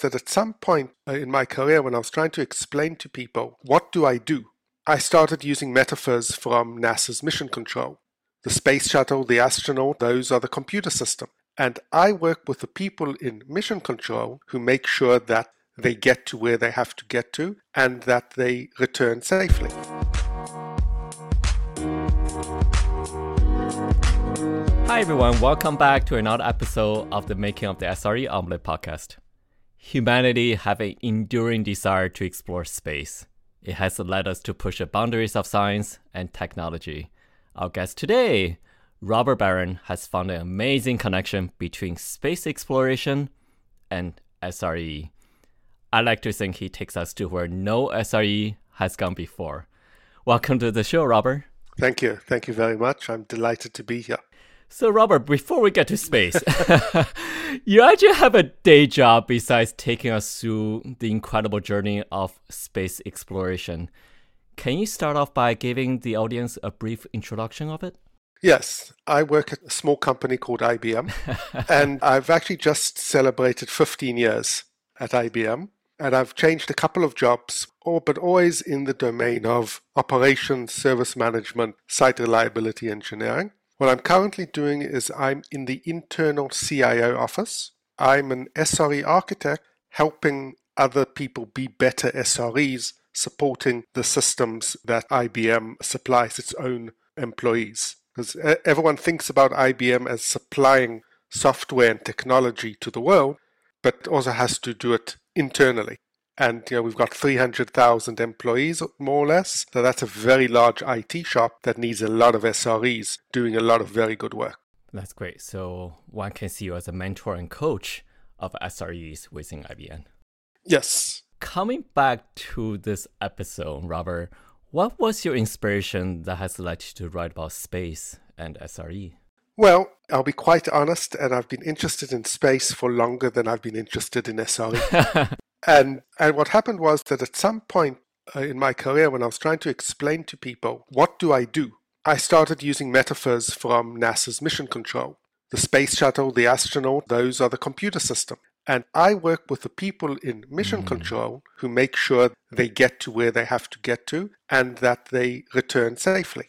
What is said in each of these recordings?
that at some point uh, in my career, when I was trying to explain to people, what do I do? I started using metaphors from NASA's mission control. The space shuttle, the astronaut, those are the computer system. And I work with the people in mission control who make sure that they get to where they have to get to and that they return safely. Hi, everyone. Welcome back to another episode of the Making of the SRE Omelette podcast. Humanity have an enduring desire to explore space. It has led us to push the boundaries of science and technology. Our guest today, Robert Barron, has found an amazing connection between space exploration and SRE. I like to think he takes us to where no SRE has gone before. Welcome to the show, Robert. Thank you. Thank you very much. I'm delighted to be here. So, Robert, before we get to space, you actually have a day job besides taking us through the incredible journey of space exploration. Can you start off by giving the audience a brief introduction of it? Yes, I work at a small company called IBM, and I've actually just celebrated 15 years at IBM. And I've changed a couple of jobs, but always in the domain of operations, service management, site reliability engineering. What I'm currently doing is I'm in the internal CIO office. I'm an SRE architect helping other people be better SREs, supporting the systems that IBM supplies its own employees. Because everyone thinks about IBM as supplying software and technology to the world, but also has to do it internally and you know we've got 300,000 employees more or less. So that's a very large IT shop that needs a lot of SREs doing a lot of very good work. That's great. So one can see you as a mentor and coach of SREs within IBM yes. Coming back to this episode Robert what was your inspiration that has led you to write about space and SRE well, I'll be quite honest, and I've been interested in space for longer than I've been interested in SRE. And and what happened was that at some point uh, in my career, when I was trying to explain to people what do I do, I started using metaphors from NASA's mission control. The space shuttle, the astronaut, those are the computer system. And I work with the people in mission mm. control who make sure they get to where they have to get to and that they return safely.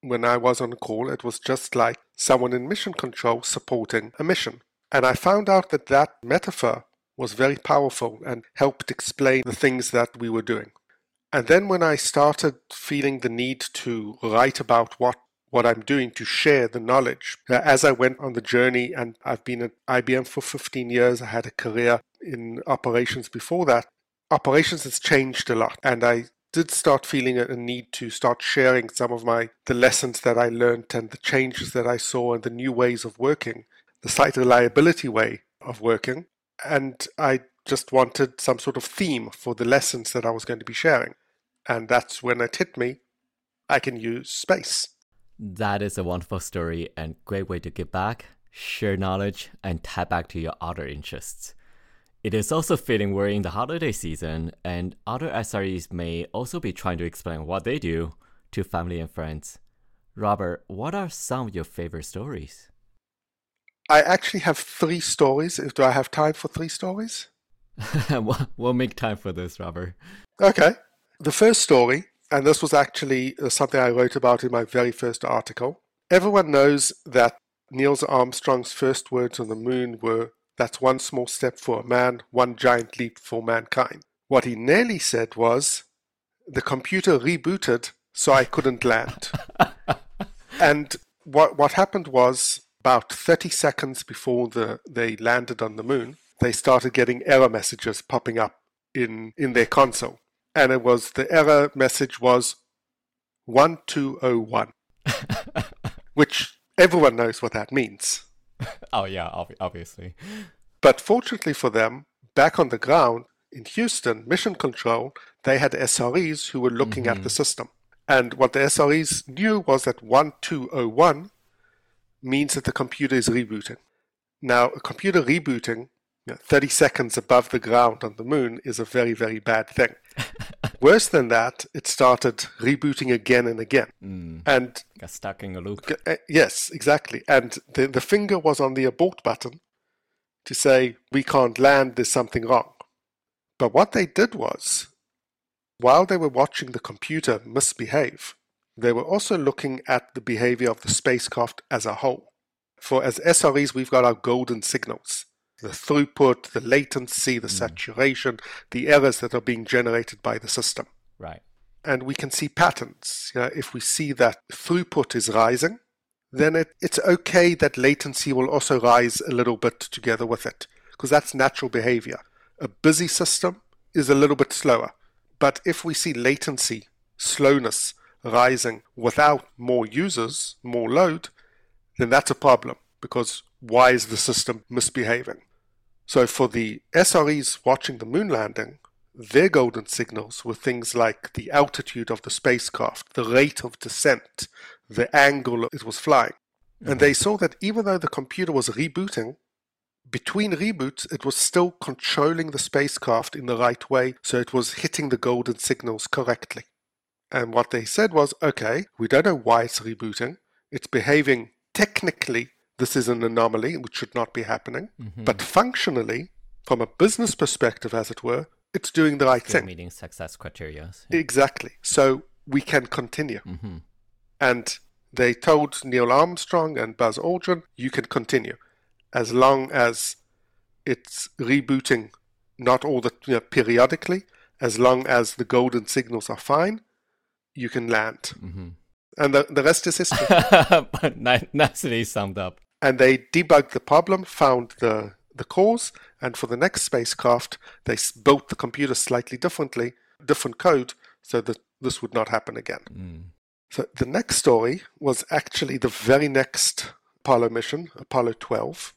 When I was on call, it was just like someone in mission control supporting a mission. And I found out that that metaphor was very powerful and helped explain the things that we were doing. And then when I started feeling the need to write about what what I'm doing to share the knowledge. Uh, as I went on the journey, and I've been at IBM for 15 years, I had a career in operations before that. Operations has changed a lot, and I did start feeling a need to start sharing some of my the lessons that I learned and the changes that I saw and the new ways of working, the site reliability way of working, and I just wanted some sort of theme for the lessons that I was going to be sharing. And that's when it hit me I can use space. That is a wonderful story and great way to give back, share knowledge, and tap back to your other interests. It is also fitting we're in the holiday season, and other SREs may also be trying to explain what they do to family and friends. Robert, what are some of your favorite stories? I actually have three stories. Do I have time for three stories? we'll make time for this, Robert. Okay. The first story, and this was actually uh, something I wrote about in my very first article. Everyone knows that Neil Armstrong's first words on the moon were, That's one small step for a man, one giant leap for mankind. What he nearly said was, The computer rebooted, so I couldn't land. and what, what happened was, about 30 seconds before the, they landed on the moon, they started getting error messages popping up in, in their console. And it was the error message was 1201, which everyone knows what that means. Oh, yeah, obviously. But fortunately for them, back on the ground in Houston, Mission Control, they had SREs who were looking mm-hmm. at the system. And what the SREs knew was that 1201 means that the computer is rebooting. Now, a computer rebooting you know, 30 seconds above the ground on the moon is a very, very bad thing. Worse than that, it started rebooting again and again. Mm. And got stuck in a loop. Uh, yes, exactly. And the, the finger was on the abort button to say, we can't land, there's something wrong. But what they did was, while they were watching the computer misbehave, they were also looking at the behavior of the spacecraft as a whole. For as SREs, we've got our golden signals the throughput, the latency, the mm. saturation, the errors that are being generated by the system. Right. And we can see patterns. You know, if we see that throughput is rising, then it, it's okay that latency will also rise a little bit together with it, because that's natural behavior. A busy system is a little bit slower. But if we see latency, slowness, rising without more users, more load, then that's a problem because why is the system misbehaving? So for the SREs watching the moon landing, their golden signals were things like the altitude of the spacecraft, the rate of descent, the angle it was flying. Mm-hmm. And they saw that even though the computer was rebooting, between reboots, it was still controlling the spacecraft in the right way, so it was hitting the golden signals correctly. And what they said was, okay, we don't know why it's rebooting. It's behaving technically, this is an anomaly, which should not be happening. Mm-hmm. But functionally, from a business perspective, as it were, it's doing the right thing. Meeting success criteria. Yeah. Exactly. So we can continue. Mm-hmm. And they told Neil Armstrong and Buzz Aldrin, you can continue as long as it's rebooting not all the you know, periodically, as long as the golden signals are fine, you can land. Mm-hmm. And the, the rest is history. nicely summed up. And they debugged the problem, found the, the cause, and for the next spacecraft, they built the computer slightly differently, different code, so that this would not happen again. Mm. So the next story was actually the very next Apollo mission, Apollo 12,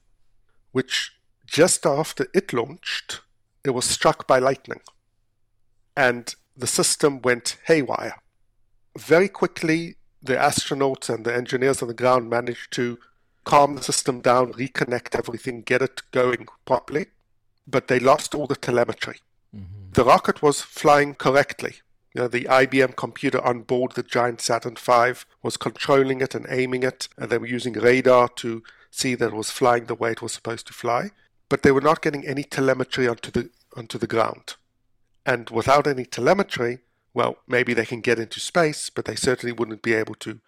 which just after it launched, it was struck by lightning. And the system went haywire very quickly, the astronauts and the engineers on the ground managed to calm the system down, reconnect everything, get it going properly. But they lost all the telemetry. Mm-hmm. The rocket was flying correctly. You know, the IBM computer on board the giant Saturn V was controlling it and aiming it, and they were using radar to see that it was flying the way it was supposed to fly. But they were not getting any telemetry onto the onto the ground. And without any telemetry, well, maybe they can get into space, but they certainly wouldn't be able to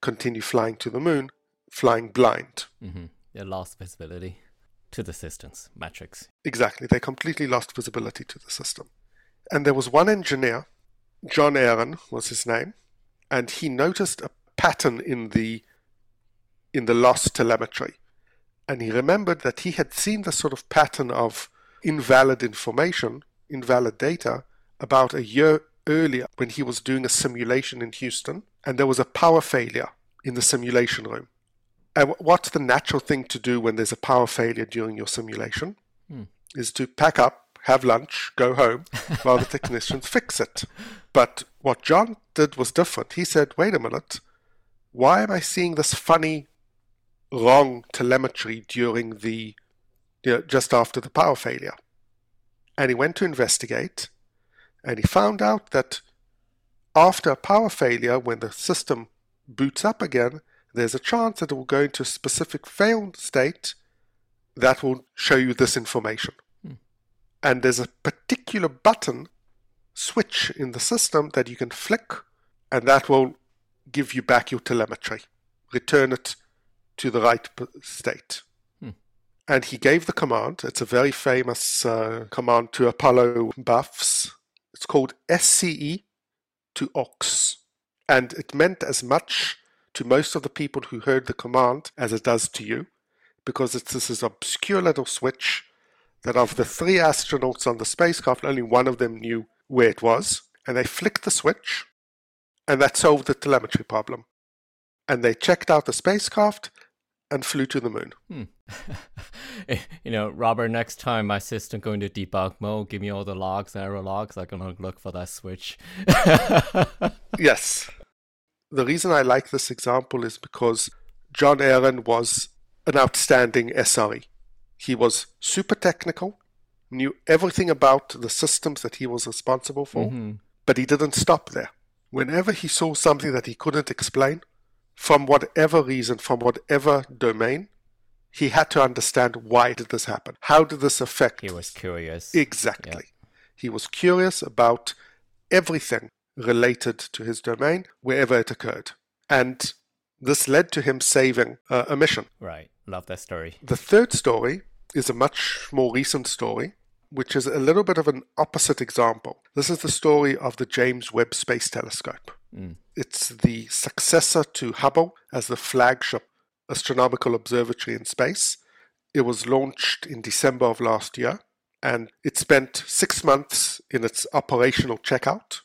continue flying to the moon, flying blind. Mm-hmm. They lost visibility to the systems metrics. Exactly. They completely lost visibility to the system. And there was one engineer, John Aaron was his name, and he noticed a pattern in the in the lost telemetry. And he remembered that he had seen the sort of pattern of invalid information, invalid data, about a year earlier when he was doing a simulation in Houston and there was a power failure in the simulation room. And what's the natural thing to do when there's a power failure during your simulation? Hmm. Is to pack up, have lunch, go home while the technicians fix it. But what John did was different. He said, wait a minute, why am I seeing this funny, wrong telemetry during the, you know, just after the power failure? And he went to investigate and he found out that after a power failure, when the system boots up again, there's a chance that it will go into a specific failed state that will show you this information. Hmm. And there's a particular button switch in the system that you can flick, and that will give you back your telemetry, return it to the right state. Hmm. And he gave the command. It's a very famous uh, command to Apollo buffs it's called SCE to aux, And it meant as much to most of the people who heard the command as it does to you, because it's this obscure little switch that of the three astronauts on the spacecraft, only one of them knew where it was. And they flicked the switch, and that solved the telemetry problem. And they checked out the spacecraft, and flew to the moon. Hmm. you know, Robert, next time my system going to debug mode, give me all the logs, error logs, I'm going to look for that switch. yes. The reason I like this example is because John Aaron was an outstanding SRE. He was super technical, knew everything about the systems that he was responsible for, mm-hmm. but he didn't stop there. Whenever he saw something that he couldn't explain, from whatever reason, from whatever domain, he had to understand why did this happen? How did this affect? He was curious. Exactly. Yeah. He was curious about everything related to his domain wherever it occurred. And this led to him saving uh, a mission. Right. Love that story. The third story is a much more recent story, which is a little bit of an opposite example. This is the story of the James Webb Space Telescope. Mm. It's the successor to Hubble as the flagship astronomical observatory in space. It was launched in December of last year and it spent six months in its operational checkout.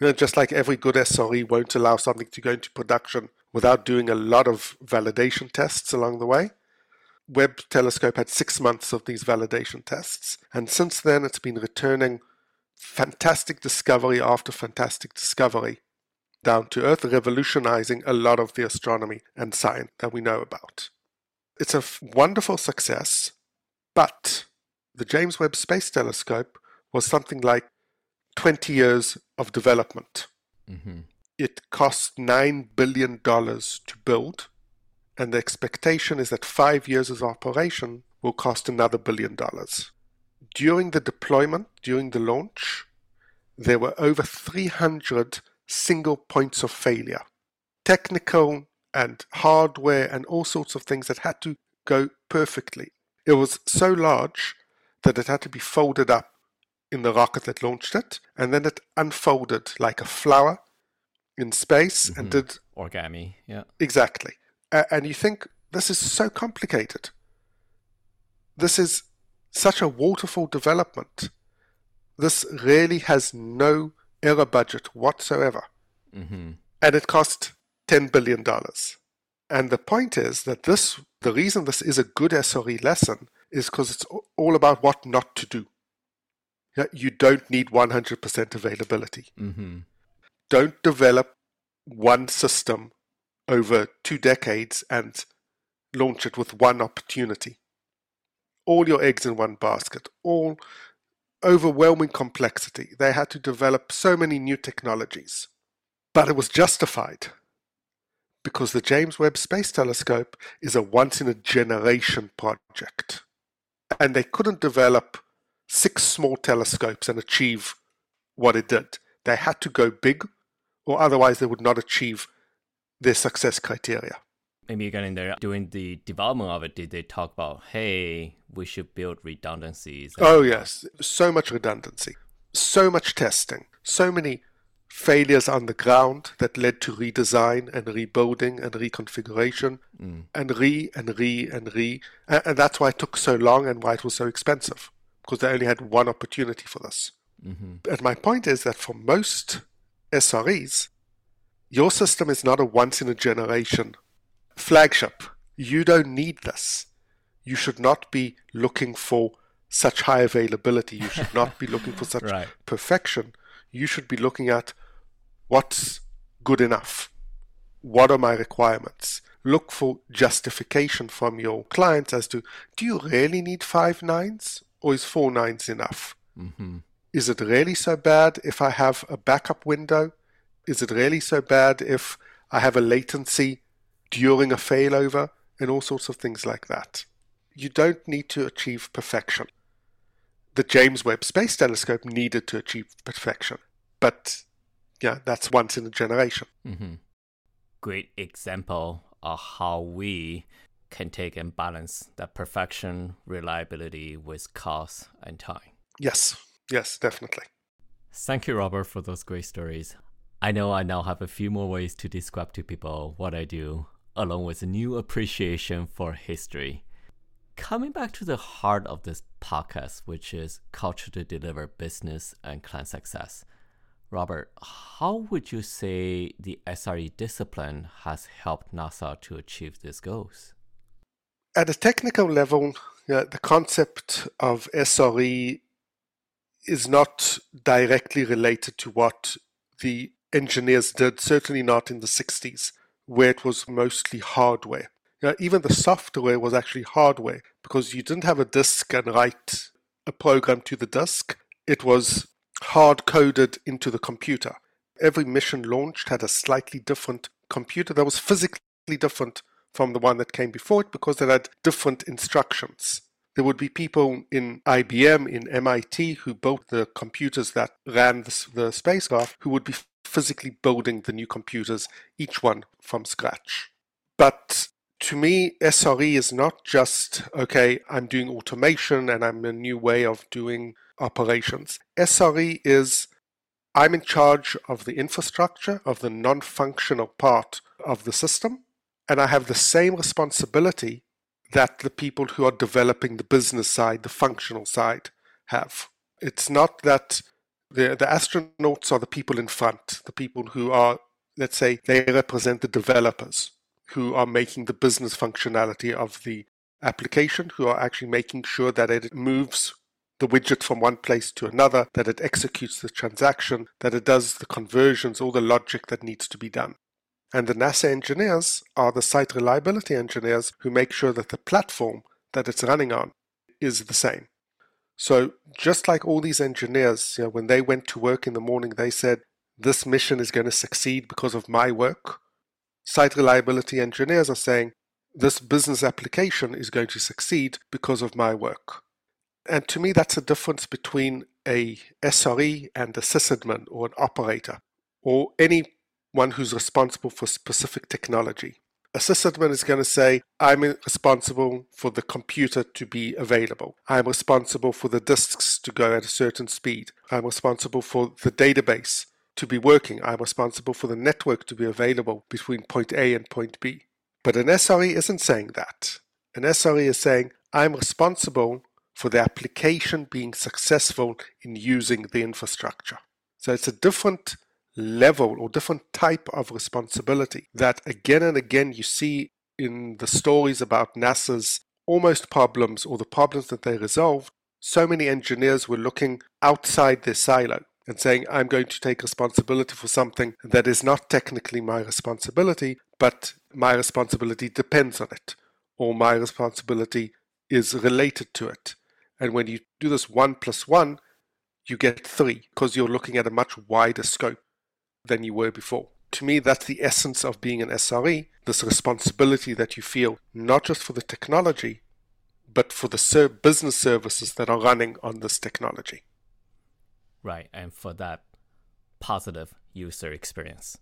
You know, just like every good SRE won't allow something to go into production without doing a lot of validation tests along the way. Webb Telescope had six months of these validation tests, and since then it's been returning fantastic discovery after fantastic discovery down to Earth, revolutionizing a lot of the astronomy and science that we know about. It's a wonderful success, but the James Webb Space Telescope was something like 20 years of development. Mm-hmm. It cost $9 billion to build, and the expectation is that five years of operation will cost another billion dollars. During the deployment, during the launch, there were over 300 single points of failure. Technical and hardware and all sorts of things that had to go perfectly. It was so large that it had to be folded up in the rocket that launched it, and then it unfolded like a flower in space mm-hmm. and did origami. Yeah, exactly. Uh, and you think this is so complicated. This is such a waterfall development. This really has no error budget whatsoever. Mm-hmm. And it cost $10 billion. And the point is that this, the reason this is a good SRE lesson is because it's all about what not to do. You don't need 100% availability. Mm-hmm. Don't develop one system over two decades and launch it with one opportunity. All your eggs in one basket, all overwhelming complexity. They had to develop so many new technologies. But it was justified because the James Webb Space Telescope is a once in a generation project. And they couldn't develop six small telescopes and achieve what it did. They had to go big, or otherwise they would not achieve their success criteria maybe again in there. During the development of it did they talk about hey we should build redundancies oh yes. So much redundancy. So much testing. So many failures on the ground that led to redesign and rebuilding and reconfiguration mm. and re and re and re. And, and, that's why it took so long and why it was so expensive because they only had one opportunity for this. Mm-hmm. and my point is that for most sres your system is not a once in a generation flagship. You don't need this. You should not be looking for such high availability. You should not be looking for such right. perfection. You should be looking at what's good enough. What are my requirements? Look for justification from your clients as to do you really need five nines or is four nines enough? Mm-hmm. Is it really so bad if I have a backup window? Is it really so bad if I have a latency during a failover, and all sorts of things like that. You don't need to achieve perfection. The James Webb Space Telescope needed to achieve perfection, but yeah, that's once in a generation. Mm-hmm. Great example of how we can take and balance that perfection, reliability with cost and time. Yes, yes, definitely. Thank you, Robert, for those great stories. I know I now have a few more ways to describe to people what I do along with a new appreciation for history. Coming back to the heart of this podcast, which is culture to deliver business and client success. Robert, how would you say the SRE discipline has helped NASA to achieve these goals? At a technical level, the concept of SRE is not directly related to what the engineers did, certainly not in the 60s where it was mostly hardware. Even the software was actually hardware because you didn't have a disk and write a program to the disk. It was hard coded into the computer. Every mission launched had a slightly different computer that was physically different from the one that came before it because it had different instructions. there would be people in IBM, in MIT, who built the computers that ran the, the spacecraft, who would be physically building the new computers, each one from scratch. But to me, SRE is not just, okay, I'm doing automation and I'm a new way of doing operations. SRE is, I'm in charge of the infrastructure, of the non functional part of the system, and I have the same responsibility that the people who are developing the business side, the functional side, have. It's not that the, the astronauts are the people in front, the people who are, let's say, they represent the developers who are making the business functionality of the application, who are actually making sure that it moves the widget from one place to another, that it executes the transaction, that it does the conversions, all the logic that needs to be done. And the NASA engineers are the site reliability engineers who make sure that the platform that it's running on is the same. So just like all these engineers, you know, when they went to work in the morning, they said, this mission is going to succeed because of my work. Site reliability engineers are saying, this business application is going to succeed because of my work. And to me, that's a difference between a SRE and a sysadmin or an operator or anyone who's responsible for specific technology. A sysadmin is going to say, I'm responsible for the computer to be available. I'm responsible for the disks to go at a certain speed. I'm responsible for the database to be working. I'm responsible for the network to be available between point A and point B. But an SRE isn't saying that. An SRE is saying, I'm responsible for the application being successful in using the infrastructure. So it's a different level or different type of responsibility that again and again you see in the stories about NASA's almost problems or the problems that they resolved. So many engineers were looking outside their silo and saying, I'm going to take responsibility for something that is not technically my responsibility, but my responsibility depends on it, or my responsibility is related to it. And when you do this one plus one, you get three because you're looking at a much wider scope than you were before. To me, that's the essence of being an SRE this responsibility that you feel not just for the technology, but for the ser- business services that are running on this technology. Right, and for that positive user experience.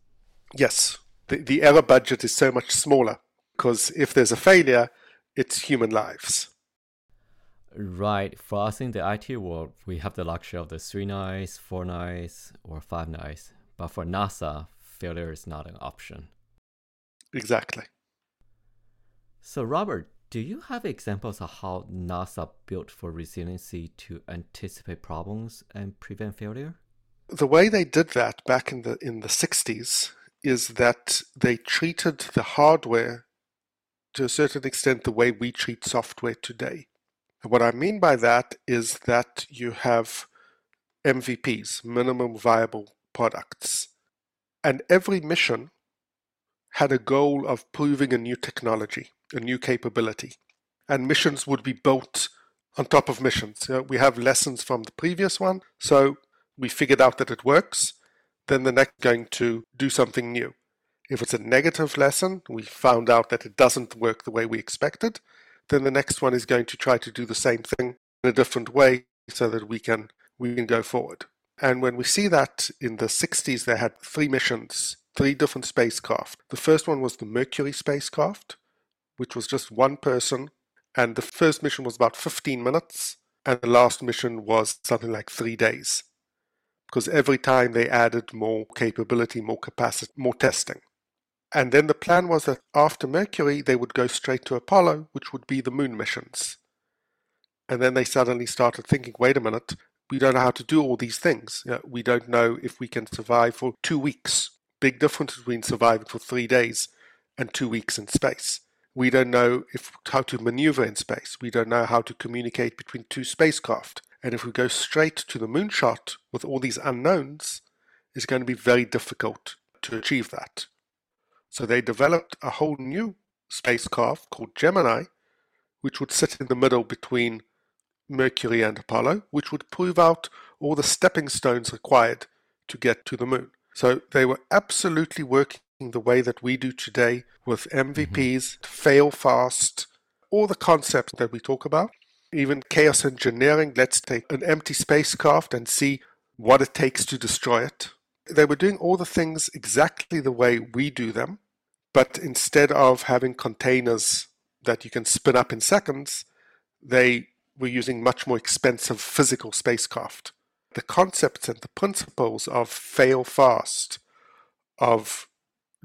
Yes, the, the error budget is so much smaller because if there's a failure, it's human lives. Right. For us in the IT world, we have the luxury of the three nines, four nines, or five nines. But for NASA, failure is not an option. Exactly. So, Robert, do you have examples of how NASA built for resiliency to anticipate problems and prevent failure? The way they did that back in the in the 60s is that they treated the hardware to a certain extent the way we treat software today. And what I mean by that is that you have MVPs, minimum viable products. And every mission had a goal of proving a new technology, a new capability. And missions would be built on top of missions. Know, we have lessons from the previous one, so we figured out that it works. Then the next going to do something new. If it's a negative lesson, we found out that it doesn't work the way we expected. Then the next one is going to try to do the same thing in a different way so that we can we can go forward. And when we see that in the 60s, they had three missions, three different spacecraft. The first one was the Mercury spacecraft, which was just one person. And the first mission was about 15 minutes. And the last mission was something like three days. Because every time they added more capability, more capacity, more testing. And then the plan was that after Mercury, they would go straight to Apollo, which would be the moon missions. And then they suddenly started thinking, wait a minute, we don't know how to do all these things. You know, we don't know if we can survive for two weeks. Big difference between surviving for three days and two weeks in space. We don't know if how to maneuver in space. We don't know how to communicate between two spacecraft. And if we go straight to the moonshot with all these unknowns, it's going to be very difficult to achieve that. So they developed a whole new spacecraft called Gemini, which would sit in the middle between Mercury and Apollo, which would prove out all the stepping stones required to get to the moon. So they were absolutely working the way that we do today with MVPs, mm-hmm. fail fast, all the concepts that we talk about. even chaos engineering. Let's take an empty spacecraft and see what it takes to destroy it. They were doing all the things exactly the way we do them, but instead of having containers that you can spin up in seconds, they were using much more expensive physical spacecraft. The concepts and the principles of fail fast, of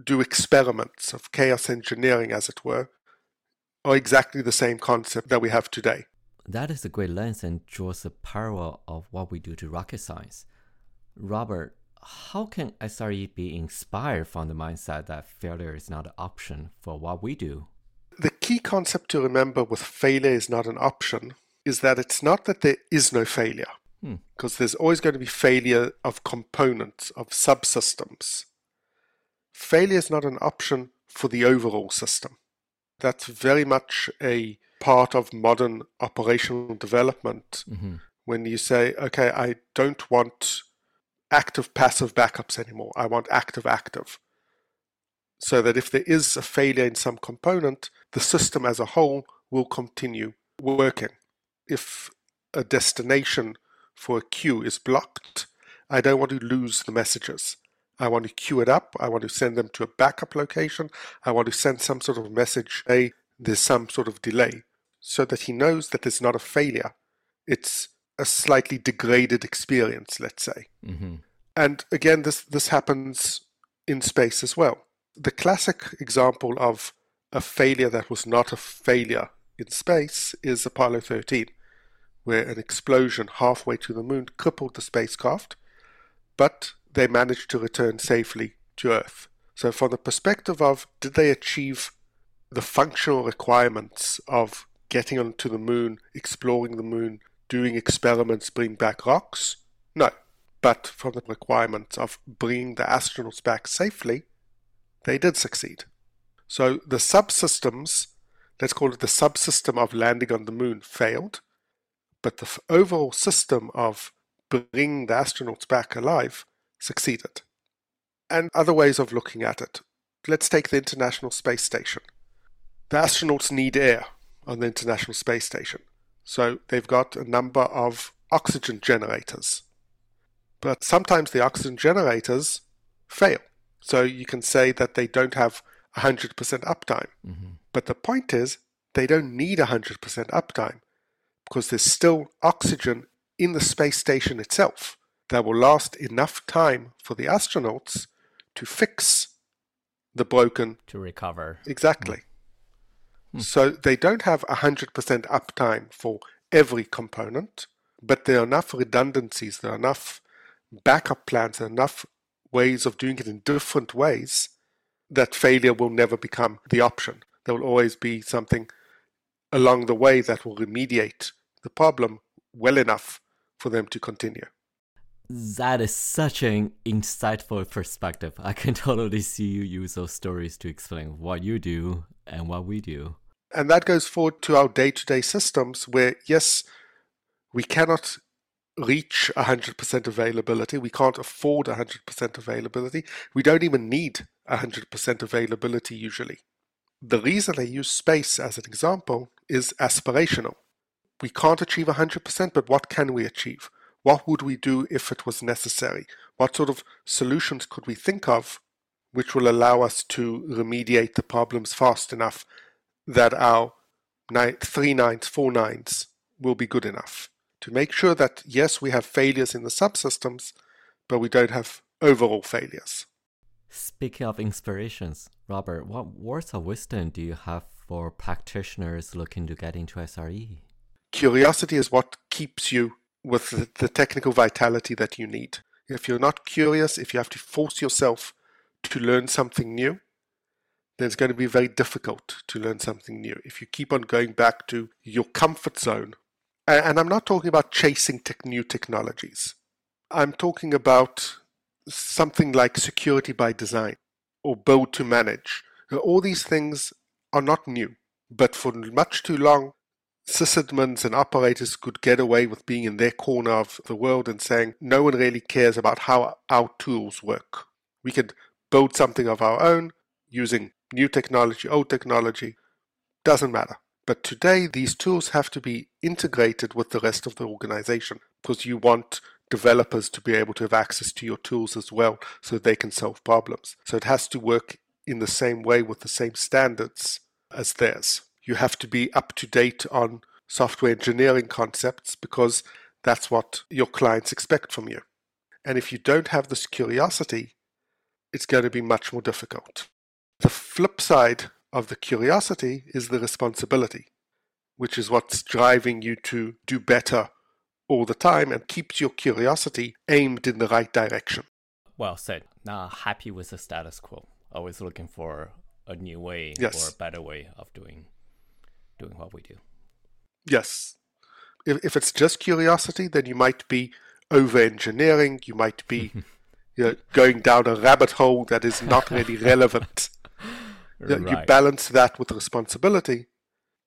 do experiments, of chaos engineering, as it were, are exactly the same concept that we have today. That is a great lens and draws a parallel of what we do to rocket science. Robert, how can SRE be inspired from the mindset that failure is not an option for what we do? The key concept to remember with failure is not an option is that it's not that there is no failure, because hmm. there's always going to be failure of components, of subsystems. Failure is not an option for the overall system. That's very much a part of modern operational development mm-hmm. when you say, okay, I don't want active passive backups anymore. I want active active. So that if there is a failure in some component, the system as a whole will continue working. If a destination for a queue is blocked, I don't want to lose the messages. I want to queue it up. I want to send them to a backup location. I want to send some sort of message, hey, there's some sort of delay, so that he knows that it's not a failure. It's a slightly degraded experience, let's say. Mm-hmm. And again, this, this happens in space as well. The classic example of a failure that was not a failure in space is Apollo 13, where an explosion halfway to the moon crippled the spacecraft, but they managed to return safely to Earth. So, from the perspective of did they achieve the functional requirements of getting onto the moon, exploring the moon, doing experiments, bring back rocks? No. But from the requirements of bringing the astronauts back safely, they did succeed. So the subsystems, let's call it the subsystem of landing on the moon, failed, but the overall system of bringing the astronauts back alive succeeded. And other ways of looking at it. Let's take the International Space Station. The astronauts need air on the International Space Station, so they've got a number of oxygen generators. But sometimes the oxygen generators fail. So you can say that they don't have 100% uptime. Mm-hmm. But the point is, they don't need 100% uptime because there's still oxygen in the space station itself that will last enough time for the astronauts to fix the broken. To recover. Exactly. Mm. So they don't have 100% uptime for every component, but there are enough redundancies, there are enough backup plans, there are enough ways of doing it in different ways that failure will never become the option. There will always be something along the way that will remediate the problem well enough for them to continue. That is such an insightful perspective. I can totally see you use those stories to explain what you do and what we do. And that goes forward to our day to day systems where, yes, we cannot reach 100% availability. We can't afford 100% availability. We don't even need 100% availability usually. The reason I use space as an example is aspirational. We can't achieve 100%, but what can we achieve? What would we do if it was necessary? What sort of solutions could we think of which will allow us to remediate the problems fast enough that our nine, three nines, four nines will be good enough? To make sure that, yes, we have failures in the subsystems, but we don't have overall failures. Speaking of inspirations, Robert, what words of wisdom do you have for practitioners looking to get into SRE? Curiosity is what keeps you with the, technical vitality that you need. If you're not curious, if you have to force yourself to learn something new, then it's going to be very difficult to learn something new. If you keep on going back to your comfort zone, and I'm not talking about chasing new technologies, I'm talking about something like security by design or build to manage. All these things are not new, but for much too long, sysadmins and operators could get away with being in their corner of the world and saying, no one really cares about how our tools work. We could build something of our own using new technology, old technology, doesn't matter. But today, these tools have to be integrated with the rest of the organization because you want developers to be able to have access to your tools as well so they can solve problems. So it has to work in the same way with the same standards as theirs. You have to be up to date on software engineering concepts because that's what your clients expect from you. And if you don't have this curiosity, it's going to be much more difficult. The flip side of the curiosity is the responsibility, which is what's driving you to do better all the time and keeps your curiosity aimed in the right direction. Well said. Not happy with the status quo. Always looking for a new way yes. or a better way of doing doing what we do. Yes. If, if it's just curiosity, then you might be over engineering, you might be you know, going down a rabbit hole that is not really relevant. right. You balance that with responsibility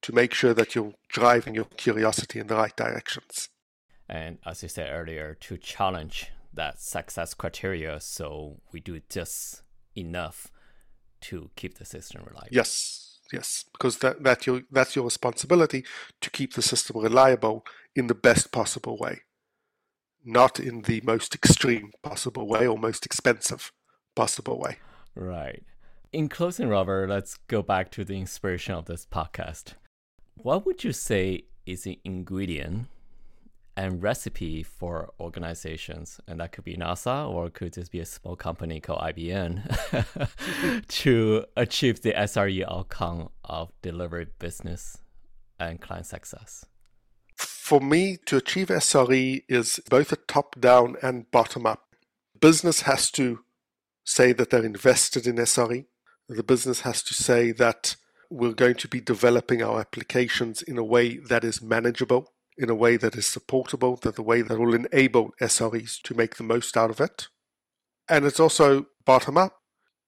to make sure that you're driving your curiosity in the right directions. And as you said earlier, to challenge that success criteria so we do just enough to keep the system reliable. Yes, yes, because that, that your, that's your responsibility to keep the system reliable in the best possible way, not in the most extreme possible way or most expensive possible way. Right. In closing, Robert, let's go back to the inspiration of this podcast. What would you say is the ingredient and recipe for organizations, and that could be NASA or it could just be a small company called IBM, to achieve the SRE outcome of delivery business and client success? For me, to achieve SRE is both a top down and bottom up. Business has to say that they're invested in SRE. The business has to say that we're going to be developing our applications in a way that is manageable in a way that is supportable, that the way that will enable SREs to make the most out of it. And it's also bottom up,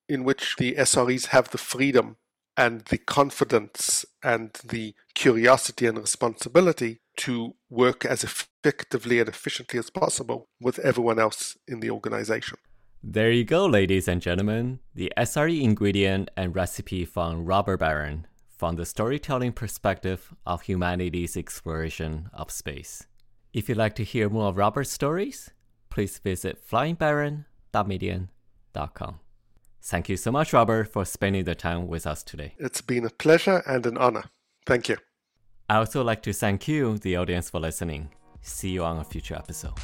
in which the SREs have the freedom and the confidence and the curiosity and responsibility to work as effectively and efficiently as possible with everyone else in the organization. There you go, ladies and gentlemen, the SRE ingredient and recipe from Robert Barron from the storytelling perspective of humanity's exploration of space. If you'd like to hear more of Robert's stories, please visit flyingbarron.medium.com. Thank you so much, Robert, for spending the time with us today. It's been a pleasure and an honor. Thank you. I also like to thank you, the audience, for listening. See you on a future episode.